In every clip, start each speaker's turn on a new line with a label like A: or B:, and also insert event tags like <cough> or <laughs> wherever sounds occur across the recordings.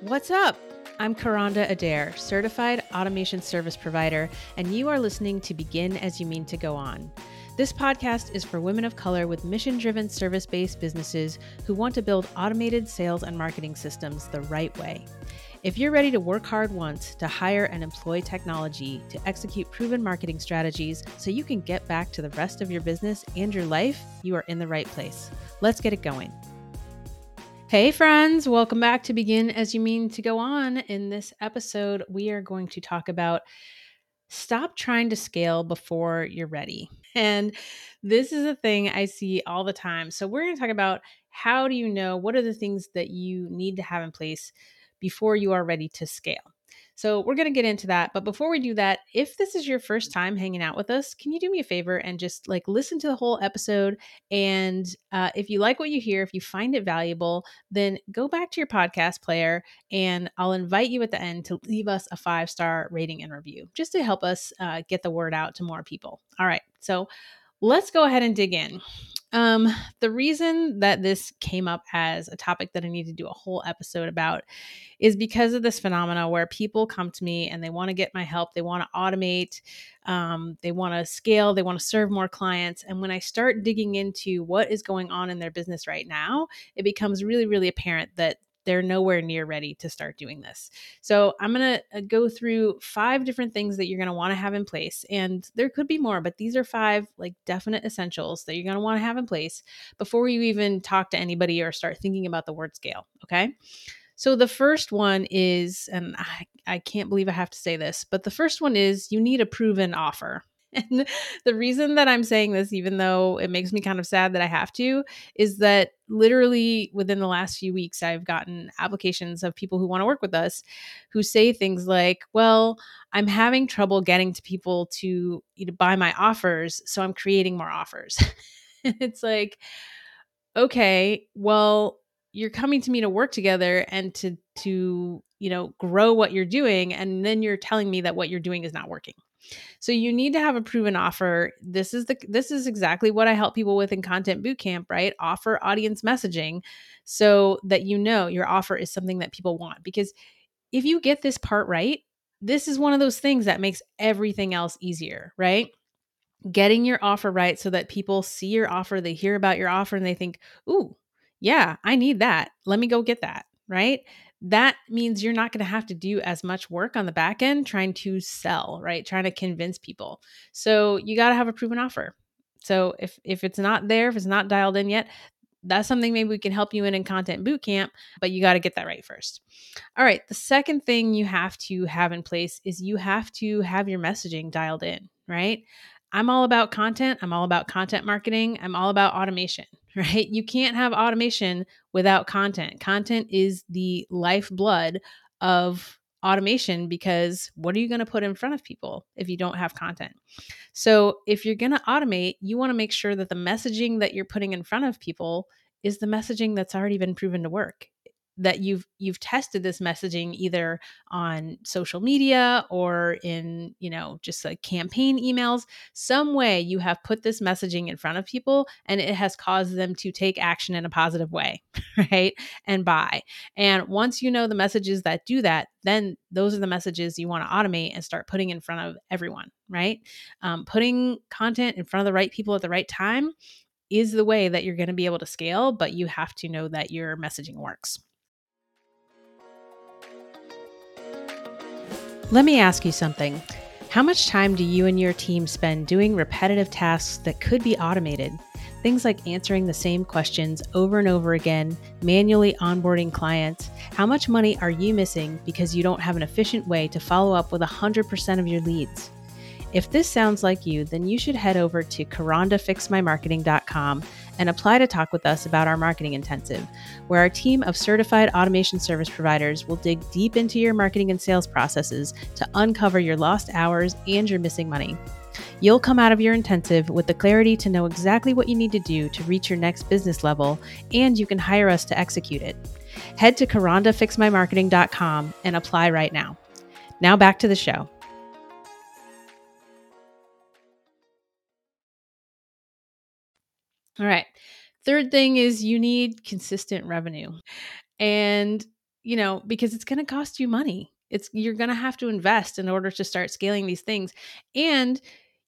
A: What's up? I'm Kronda Adair, certified automation service provider, and you are listening to Begin As You Mean to Go On. This podcast is for women of color with mission driven service based businesses who want to build automated sales and marketing systems the right way. If you're ready to work hard once to hire and employ technology to execute proven marketing strategies so you can get back to the rest of your business and your life, you are in the right place. Let's get it going. Hey, friends, welcome back to Begin As You Mean to Go On. In this episode, we are going to talk about stop trying to scale before you're ready. And this is a thing I see all the time. So, we're going to talk about how do you know what are the things that you need to have in place before you are ready to scale. So, we're going to get into that. But before we do that, if this is your first time hanging out with us, can you do me a favor and just like listen to the whole episode? And uh, if you like what you hear, if you find it valuable, then go back to your podcast player and I'll invite you at the end to leave us a five star rating and review just to help us uh, get the word out to more people. All right. So, let's go ahead and dig in. Um, the reason that this came up as a topic that I need to do a whole episode about is because of this phenomena where people come to me and they want to get my help, they want to automate, um, they want to scale, they want to serve more clients. And when I start digging into what is going on in their business right now, it becomes really, really apparent that they're nowhere near ready to start doing this. So, I'm going to uh, go through five different things that you're going to want to have in place. And there could be more, but these are five like definite essentials that you're going to want to have in place before you even talk to anybody or start thinking about the word scale. Okay. So the first one is, and I, I can't believe I have to say this, but the first one is you need a proven offer. And the reason that I'm saying this, even though it makes me kind of sad that I have to, is that literally within the last few weeks, I've gotten applications of people who want to work with us who say things like, Well, I'm having trouble getting to people to you know, buy my offers, so I'm creating more offers. <laughs> it's like, okay, well, you're coming to me to work together and to to you know grow what you're doing and then you're telling me that what you're doing is not working so you need to have a proven offer this is the this is exactly what i help people with in content bootcamp right offer audience messaging so that you know your offer is something that people want because if you get this part right this is one of those things that makes everything else easier right getting your offer right so that people see your offer they hear about your offer and they think ooh yeah, I need that. Let me go get that. Right. That means you're not going to have to do as much work on the back end trying to sell, right? Trying to convince people. So you got to have a proven offer. So if if it's not there, if it's not dialed in yet, that's something maybe we can help you in in content bootcamp, but you got to get that right first. All right, the second thing you have to have in place is you have to have your messaging dialed in, right? I'm all about content, I'm all about content marketing, I'm all about automation <laughs> right? You can't have automation without content. Content is the lifeblood of automation because what are you going to put in front of people if you don't have content? So, if you're going to automate, you want to make sure that the messaging that you're putting in front of people is the messaging that's already been proven to work that you've you've tested this messaging either on social media or in you know just like campaign emails some way you have put this messaging in front of people and it has caused them to take action in a positive way <laughs> right and buy. And once you know the messages that do that then those are the messages you want to automate and start putting in front of everyone right? Um, putting content in front of the right people at the right time is the way that you're going to be able to scale but you have to know that your messaging works Let me ask you something. How much time do you and your team spend doing repetitive tasks that could be automated? Things like answering the same questions over and over again, manually onboarding clients. How much money are you missing because you don't have an efficient way to follow up with 100% of your leads? If this sounds like you, then you should head over to karandafixmymarketing.com and apply to talk with us about our marketing intensive, where our team of certified automation service providers will dig deep into your marketing and sales processes to uncover your lost hours and your missing money. You'll come out of your intensive with the clarity to know exactly what you need to do to reach your next business level, and you can hire us to execute it. Head to karandafixmymarketing.com and apply right now. Now back to the show. All right. Third thing is you need consistent revenue. And you know, because it's going to cost you money. It's you're going to have to invest in order to start scaling these things. And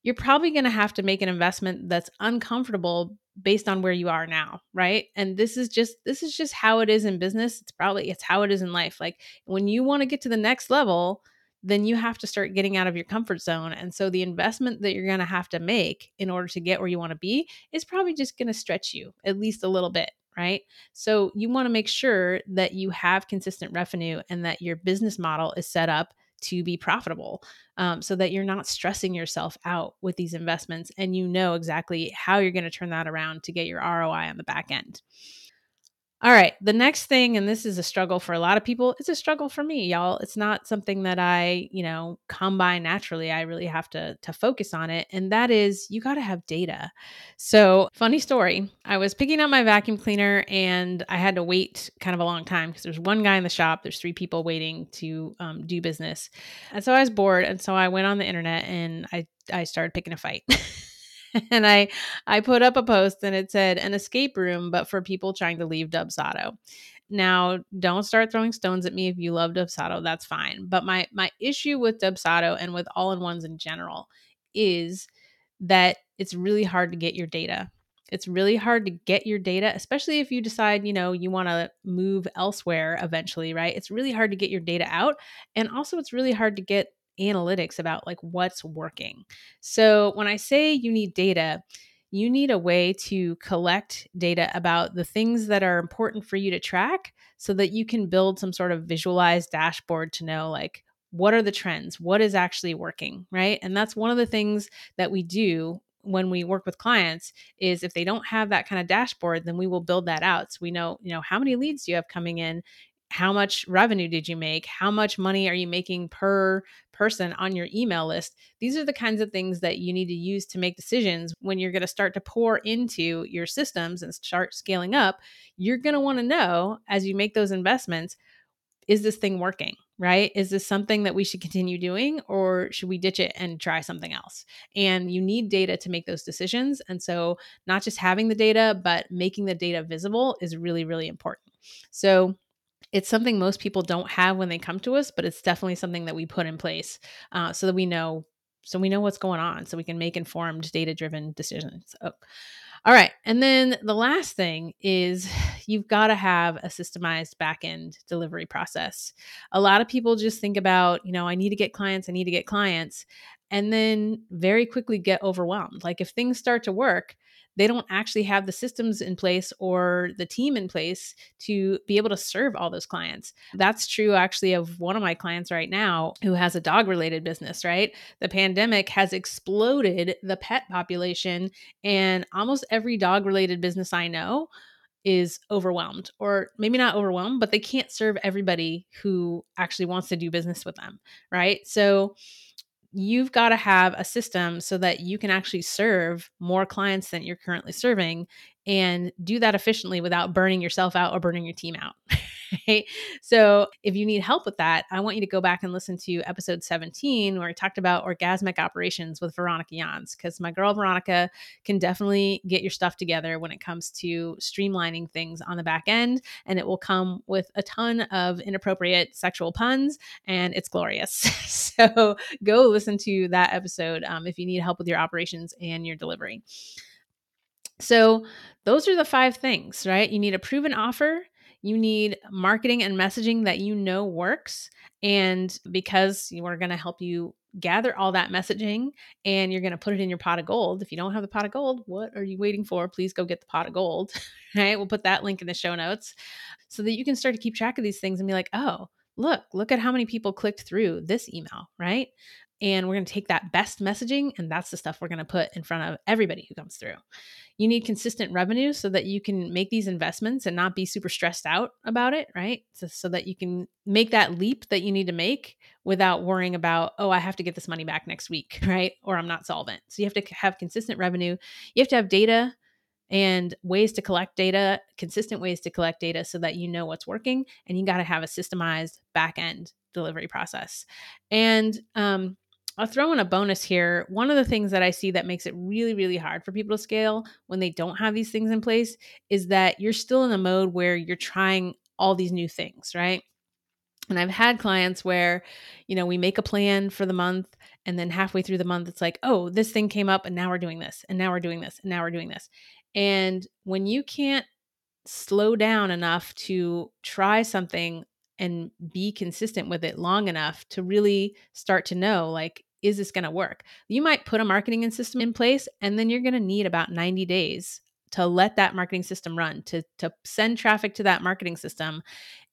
A: you're probably going to have to make an investment that's uncomfortable based on where you are now, right? And this is just this is just how it is in business. It's probably it's how it is in life. Like when you want to get to the next level, then you have to start getting out of your comfort zone. And so the investment that you're going to have to make in order to get where you want to be is probably just going to stretch you at least a little bit, right? So you want to make sure that you have consistent revenue and that your business model is set up to be profitable um, so that you're not stressing yourself out with these investments and you know exactly how you're going to turn that around to get your ROI on the back end. All right. The next thing, and this is a struggle for a lot of people, it's a struggle for me, y'all. It's not something that I, you know, come by naturally. I really have to to focus on it. And that is you got to have data. So, funny story. I was picking up my vacuum cleaner and I had to wait kind of a long time because there's one guy in the shop, there's three people waiting to um, do business. And so I was bored. And so I went on the internet and I I started picking a fight. <laughs> <laughs> and I I put up a post and it said an escape room, but for people trying to leave Dubsado. Now, don't start throwing stones at me if you love Dubsado. That's fine. But my my issue with Dubsado and with all in ones in general is that it's really hard to get your data. It's really hard to get your data, especially if you decide, you know, you want to move elsewhere eventually, right? It's really hard to get your data out. And also, it's really hard to get analytics about like what's working. So when I say you need data, you need a way to collect data about the things that are important for you to track so that you can build some sort of visualized dashboard to know like what are the trends? What is actually working right? And that's one of the things that we do when we work with clients is if they don't have that kind of dashboard then we will build that out so we know you know how many leads do you have coming in how much revenue did you make? How much money are you making per person on your email list? These are the kinds of things that you need to use to make decisions when you're going to start to pour into your systems and start scaling up. You're going to want to know as you make those investments is this thing working right? Is this something that we should continue doing or should we ditch it and try something else? And you need data to make those decisions and so not just having the data but making the data visible is really really important. So it's something most people don't have when they come to us, but it's definitely something that we put in place uh, so that we know so we know what's going on so we can make informed data driven decisions. Oh. All right. And then the last thing is <sighs> you've got to have a systemized backend delivery process. A lot of people just think about, you know, I need to get clients, I need to get clients, and then very quickly get overwhelmed. Like if things start to work, they don't actually have the systems in place or the team in place to be able to serve all those clients. That's true actually of one of my clients right now who has a dog related business, right? The pandemic has exploded the pet population, and almost every dog related business I know is overwhelmed or maybe not overwhelmed but they can't serve everybody who actually wants to do business with them right so you've got to have a system so that you can actually serve more clients than you're currently serving and do that efficiently without burning yourself out or burning your team out. <laughs> So, if you need help with that, I want you to go back and listen to episode 17 where I talked about orgasmic operations with Veronica Jans because my girl Veronica can definitely get your stuff together when it comes to streamlining things on the back end. And it will come with a ton of inappropriate sexual puns, and it's glorious. <laughs> so, go listen to that episode um, if you need help with your operations and your delivery. So, those are the five things, right? You need a proven offer, you need marketing and messaging that you know works. And because we're going to help you gather all that messaging and you're going to put it in your pot of gold. If you don't have the pot of gold, what are you waiting for? Please go get the pot of gold. <laughs> right? We'll put that link in the show notes so that you can start to keep track of these things and be like, oh, look, look at how many people clicked through this email, right? And we're going to take that best messaging and that's the stuff we're going to put in front of everybody who comes through. You need consistent revenue so that you can make these investments and not be super stressed out about it, right? So, so that you can make that leap that you need to make without worrying about, oh, I have to get this money back next week, <laughs> right? Or I'm not solvent. So you have to have consistent revenue. You have to have data and ways to collect data, consistent ways to collect data so that you know what's working. And you got to have a systemized back end delivery process. And um, I'll throw in a bonus here. One of the things that I see that makes it really, really hard for people to scale when they don't have these things in place is that you're still in a mode where you're trying all these new things, right? And I've had clients where, you know, we make a plan for the month and then halfway through the month it's like, "Oh, this thing came up and now we're doing this and now we're doing this and now we're doing this." And when you can't slow down enough to try something and be consistent with it long enough to really start to know like is this going to work? You might put a marketing system in place and then you're going to need about 90 days to let that marketing system run to to send traffic to that marketing system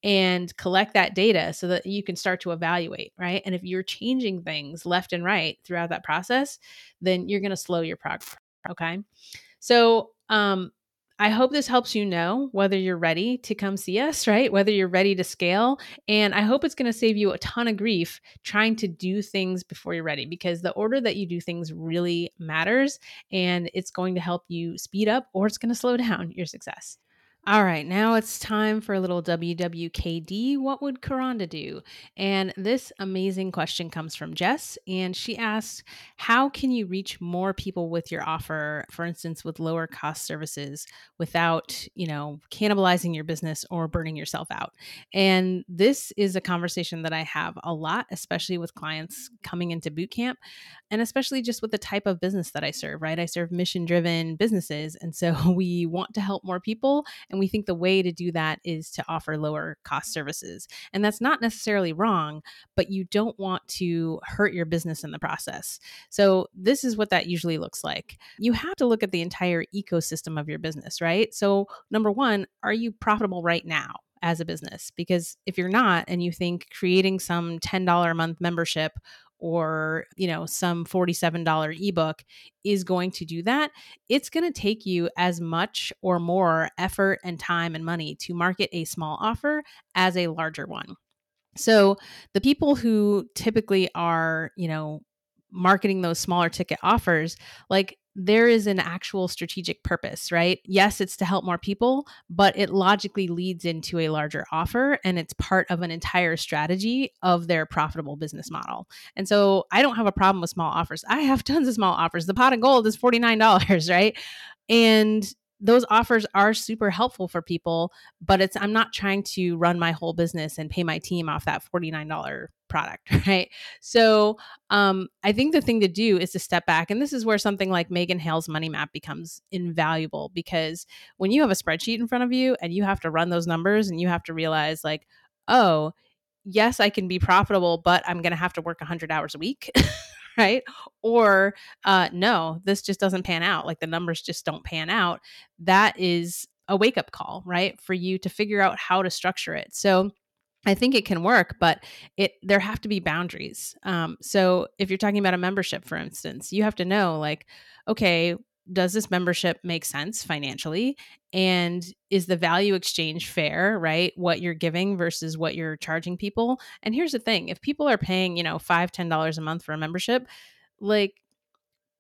A: and collect that data so that you can start to evaluate, right? And if you're changing things left and right throughout that process, then you're going to slow your progress, okay? So, um I hope this helps you know whether you're ready to come see us, right? Whether you're ready to scale. And I hope it's going to save you a ton of grief trying to do things before you're ready because the order that you do things really matters and it's going to help you speed up or it's going to slow down your success. All right, now it's time for a little WWKD. What would Kronda do? And this amazing question comes from Jess, and she asks, "How can you reach more people with your offer, for instance, with lower cost services, without you know cannibalizing your business or burning yourself out?" And this is a conversation that I have a lot, especially with clients coming into boot camp, and especially just with the type of business that I serve. Right, I serve mission driven businesses, and so <laughs> we want to help more people and we think the way to do that is to offer lower cost services. And that's not necessarily wrong, but you don't want to hurt your business in the process. So, this is what that usually looks like. You have to look at the entire ecosystem of your business, right? So, number one, are you profitable right now? as a business because if you're not and you think creating some $10 a month membership or you know some $47 ebook is going to do that it's going to take you as much or more effort and time and money to market a small offer as a larger one. So the people who typically are you know marketing those smaller ticket offers like there is an actual strategic purpose, right? Yes, it's to help more people, but it logically leads into a larger offer and it's part of an entire strategy of their profitable business model. And so I don't have a problem with small offers. I have <laughs> tons of small offers. The pot of gold is $49, right? And those offers are super helpful for people, but it's I'm not trying to run my whole business and pay my team off that $49 product, <laughs> right? So um, I think the thing to do is to step back. And this is where something like Megan Hale's money map becomes invaluable because when you have a spreadsheet in front of you and you have to run those numbers and you have to realize, like, oh, yes, I can be profitable, but I'm going to have to work 100 hours a week. <laughs> <laughs> right? Or uh, no, this just doesn't pan out. Like the numbers just don't pan out. That is a wake up call, right? For you to figure out how to structure it. So I think it can work, but it there have to be boundaries. Um, so if you're talking about a membership, for instance, you have to know like, okay, does this membership make sense financially? And is the value exchange fair, right? What you're giving versus what you're charging people. And here's the thing if people are paying, you know, five, ten dollars a month for a membership, like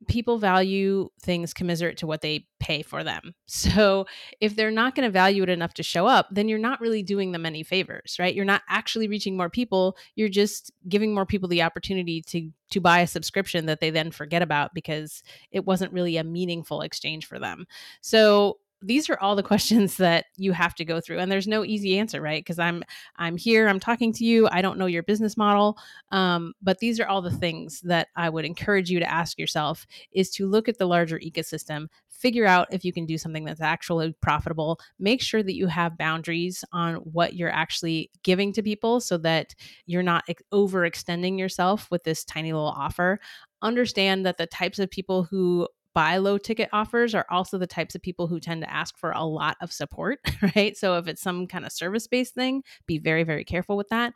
A: people value things commiserate to what they pay for them. <laughs> So if they're not going to value it enough to show up, then you're not really doing them any favors, right? You're not actually reaching more people. You're just giving more people the opportunity to to buy a subscription that they then forget about because it wasn't really a meaningful exchange for them. So these are all the questions <laughs> that you have to go through and there's no easy answer right? Because i'm i'm here i'm talking to you i don't know your business model um, but these are all the things that i would encourage you to ask yourself is to look at the larger ecosystem figure out if you can do something that's actually profitable make sure that you have boundaries on what you're actually giving to people so that you're not ex- overextending yourself with this tiny little offer. Understand that the types of people who buy low ticket offers are also the types of people who tend to ask for a lot of support, <laughs> right? So if it's some kind of service based thing, be very, very careful with that.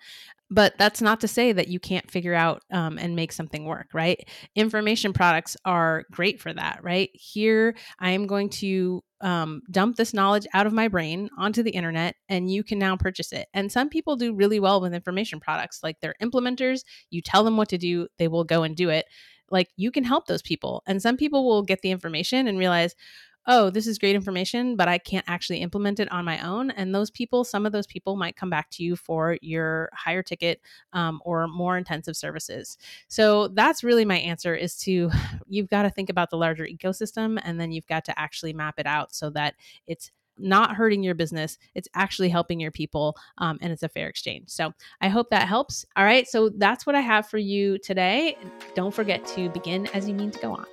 A: But that's not to say that you can't figure out um, and make something work, right? Information products are great for that, right? Here, I am going to um, dump this knowledge out of my brain onto the internet and you can now purchase it. And some people do really well with information products, like they're implementers. You tell them what to do, they will go and do it like you can help those people. And some people will get the information and realize, oh, this is great information, but I can't actually implement it on my own. And those people, some of those people might come back to you for your higher ticket um, or more intensive services. So that's really my answer is to <sighs> you've got to think about the larger ecosystem and then you've got to actually map it out so that it's not hurting your business. It's actually helping your people, um, and it's a fair exchange. So I hope that helps. All right. So that's what I have for you today. Don't forget to begin as you mean to go on.